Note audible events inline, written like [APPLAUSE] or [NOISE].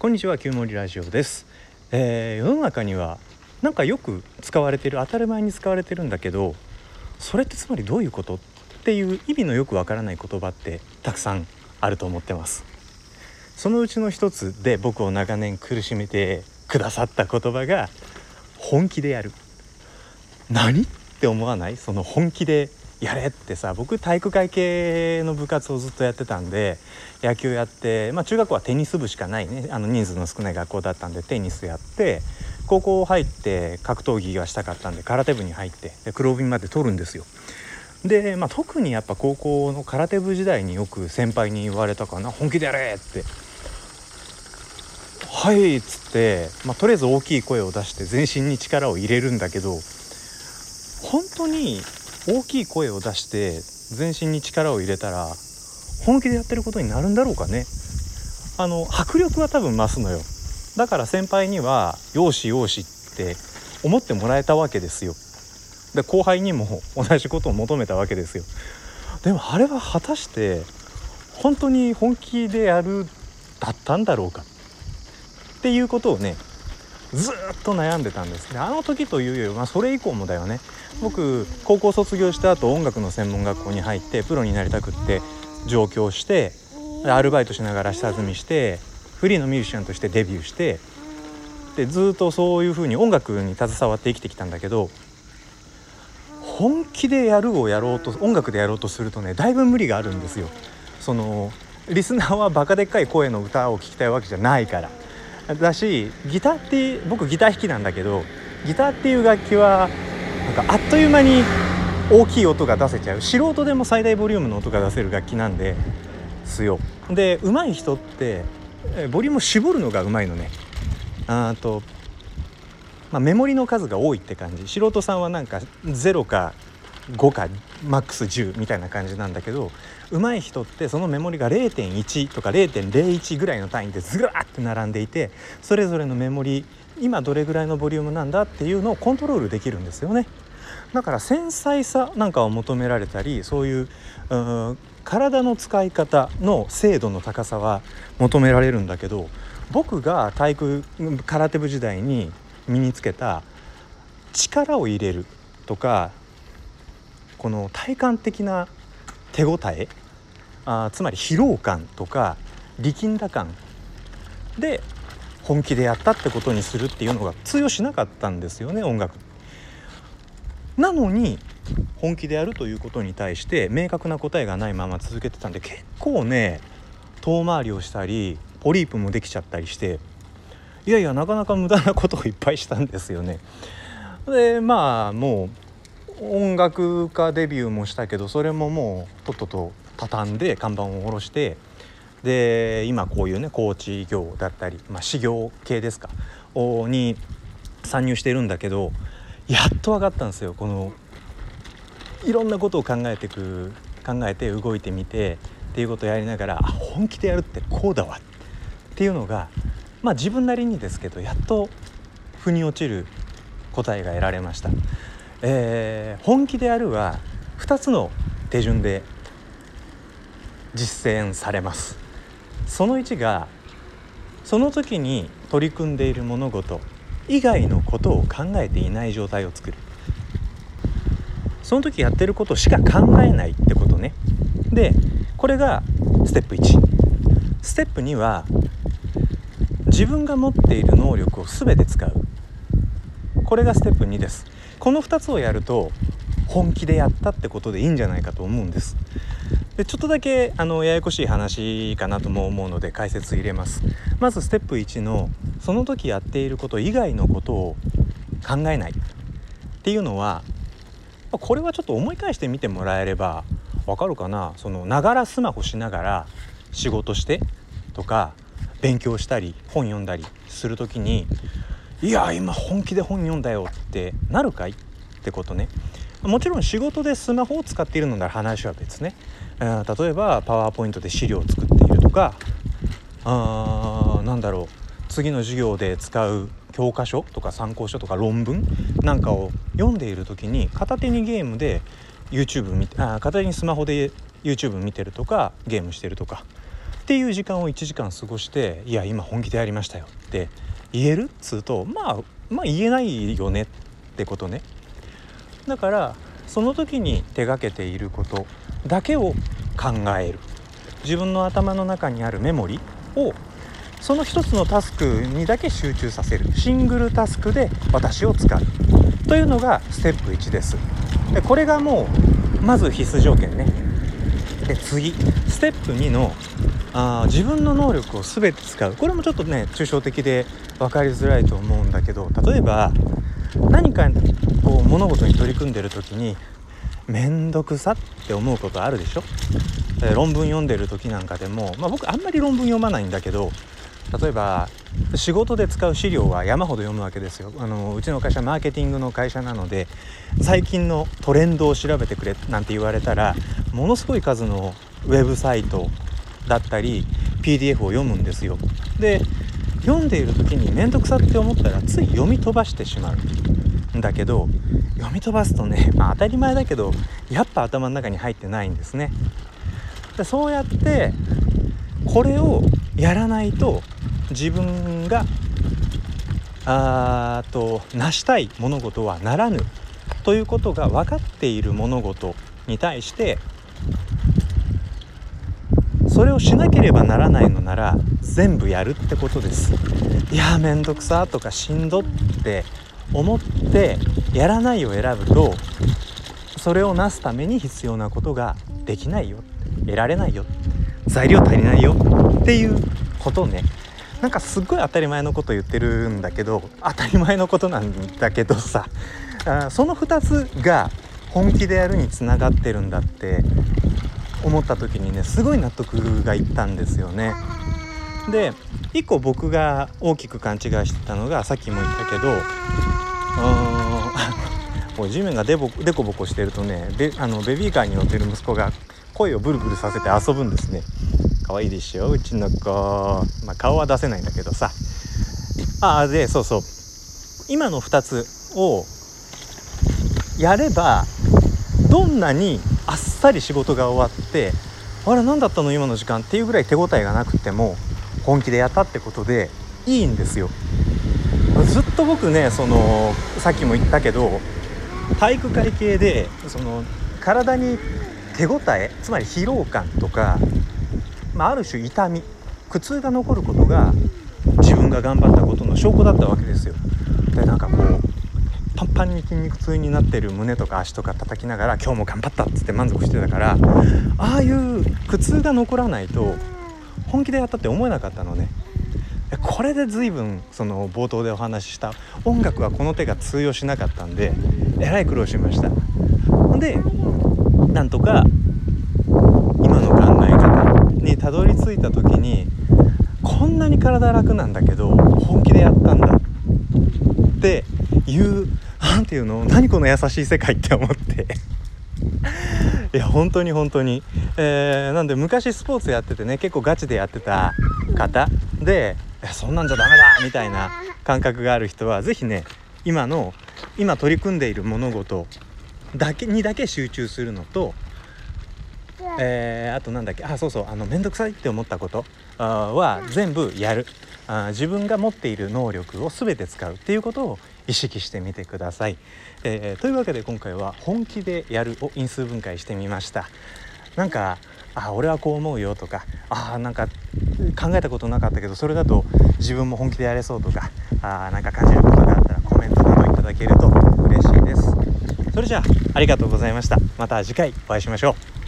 こんにちは旧森ラジオです、えー世の中にはなんかよく使われてる当たり前に使われてるんだけどそれってつまりどういうことっていう意味のよくわからない言葉ってたくさんあると思ってます。そのうちの一つで僕を長年苦しめてくださった言葉が本気でやる。何って思わない？その本気でやれってさ僕体育会系の部活をずっとやってたんで野球やって、まあ、中学校はテニス部しかないねあの人数の少ない学校だったんでテニスやって高校入って格闘技がしたかったんで空手部に入ってで黒帯まで取るんですよ。で、まあ、特にやっぱ高校の空手部時代によく先輩に言われたかな「本気でやれ!」って「はい」っつって、まあ、とりあえず大きい声を出して全身に力を入れるんだけど本当に大きい声を出して全身に力を入れたら本気でやってることになるんだろうかね。あの迫力は多分増すのよ。だから先輩には「よしよし」って思ってもらえたわけですよ。で後輩にも同じことを求めたわけですよ。でもあれは果たして本当に本気でやるだったんだろうかっていうことをねずっと悩んでたんです。であの時というよりまあそれ以降もだよね。僕高校卒業した後音楽の専門学校に入ってプロになりたくって上京してアルバイトしながら下積みしてフリーのミュージシャンとしてデビューしてでずっとそういう風に音楽に携わって生きてきたんだけど本気でやるをやろうと音楽でやろうとするとねだいぶ無理があるんですよ。そのリスナーはバカでっかい声の歌を聴きたいわけじゃないから。だしギターって僕ギター弾きなんだけどギターっていう楽器はなんかあっという間に大きい音が出せちゃう。素人でも最大ボリュームの音が出せる楽器なんですよ。で上手い人ってボリュームを絞るのが上手いのね。あと、まあ、メモリの数が多いって感じ。素人さんはなんか0か5かマックス10みたいな感じなんだけど上手い人ってそのメモリが0.1とか0.01ぐらいの単位でずらーって並んでいてそれぞれのメモリ今どれぐらいのボリュームなんだっていうのをコントロールできるんですよね。だから繊細さなんかを求められたりそういうう体の使い方の精度の高さは求められるんだけど僕が体育空手部時代に身につけた力を入れるとかこの体感的な手応えあつまり疲労感とか力んだ感で本気でやったってことにするっていうのが通用しなかったんですよね音楽。なのに本気でやるということに対して明確な答えがないまま続けてたんで結構ね遠回りをしたりポリープもできちゃったりしていやいやなかなか無駄なことをいっぱいしたんですよね。でまあもう音楽家デビューもしたけどそれももうとっとと畳んで看板を下ろしてで今こういうねコーチ業だったり、まあ、修行系ですかに参入してるんだけどやっと分かったんですよこのいろんなことを考えてく考えて動いてみてっていうことをやりながら本気でやるってこうだわっていうのがまあ自分なりにですけどやっと腑に落ちる答えが得られました。えー本気でやるは2つの手順で実践されます。その1がその時に取り組んでいる物事以外のことを考えていない状態を作る。その時やってることしか考えないってことね。でこれがステップ1ステップ2は自分が持っている能力を全て使う。これがステップ2です。この2つをやると本気でやったってことでいいんじゃないかと思うんです。でちょっとだけあのややこしい話かなとも思うので解説入れます。まずステップ1のその時やっていること以外のことを考えないっていうのはこれはちょっと思い返してみてもらえればわかるかな？そのながらスマホしながら仕事してとか勉強したり本読んだりする時に「いや今本気で本読んだよ」ってなるかい？ってことね。もちろん仕事でスマホを使っているのなら話は別ね、例えばパワーポイントで資料を作っているとか。あーなんだろう。次の授業で使う教科書とか参考書とか論文なんかを読んでいる時に片手にゲームで YouTube 見てあ片手にスマホで YouTube 見てるとかゲームしてるとか。っていう時間を1時間過ごして「いや今本気でやりましたよ」って言える？っつうとまあまあ言えないよねってことね。だからその時に手がけていることだけを考える。自分の頭の中にあるメモリをその一つのタスクにだけ集中させる。シングルタスクで私を使う。というのがステップ1です。でこれがもうまず必須条件ね。で次。ステップ2のあ自分の能力を全て使う。これもちょっとね抽象的で分かりづらいと思うんだけど例えば何かこう物事に取り組んでる時に面倒くさって思うことあるでしょ？論文読んでる時なんかでも、まあ、僕あんまり論文読まないんだけど例えば仕事で使う資料は山ほど読むわけですよ。あのうちの会社マーケティングの会社なので最近のトレンドを調べてくれなんて言われたらものすごい数のウェブサイトだったり PDF を読むんですよ。で読んでいる時に面倒くさって思ったらつい読み飛ばしてしまうんだけど読み飛ばすとね、まあ、当たり前だけどやっぱ頭の中に入ってないんですね。でそうやってこれをやらないと自分があと成したい物事はならぬということが分かっている物事に対してそれをしなければならないのなら全部やるってことです。いやめんどくさとかしんどって思ってやらないを選ぶとそれをなすために必要なことができないよ。得られないよ。材料足りないよ。っていうことね。なんかすっごい当たり前のこと言ってるんだけど当たり前のことなんだけどさ。あその2つが本気でやるにつながってるんだって。思った時にねすごい納得がいったんですよね。で1個僕が大きく勘違いしてたのがさっきも言ったけども [LAUGHS] う地面がデボデコボコしてるとねベあのベビーカーに乗ってる息子が声をブルブルさせて遊ぶんですね。可愛いでしょうちの子、まあ、顔は出せないんだけどさああでそうそう今の2つをやればどんなにあっさり仕事が終わってあれ何だったの今の時間っていうぐらい手応えがなくても本気でやったってことでいいんですよずっと僕ねそのさっきも言ったけど体育会系でその体に手応えつまり疲労感とかまあ、ある種痛み苦痛が残ることが自分が頑張ったことの証拠だったわけですよ。でなんかこうパンパンに筋肉痛になってる胸とか足とか叩きながら今日も頑張ったっつって満足してたからああいう苦痛が残らないと本気でやったって思えなかったのね。これで随分その冒頭でお話しした音楽はこの手が通用しなかったんでえらい苦労しました。でなんとか今の考え方にたどり着いた時にこんなに体楽なんだけど本気でやったんだっていう何て言うの？何この優しい世界って思って。[LAUGHS] いや本当に本当に、えー、なんで昔スポーツやっててね結構ガチでやってた方。でそんなんじゃダメだみたいな感覚がある人は是非ね今の今取り組んでいる物事だけにだけ集中するのとえー、あとなんだっけ？あそうそうあの面倒くさいって思ったこと。は全部やる。あ自分が持っている能力を全て使うっていうことを意識してみてください、えー、というわけで今回は本気でやるを因数分解してみました。なんかあ俺はこう思うよとかあなんか考えたことなかったけどそれだと自分も本気でやれそうとかあなんか感じることがあったらコメントなどいただけると嬉しいです。それじゃあありがとうございました。また次回お会いしましょう。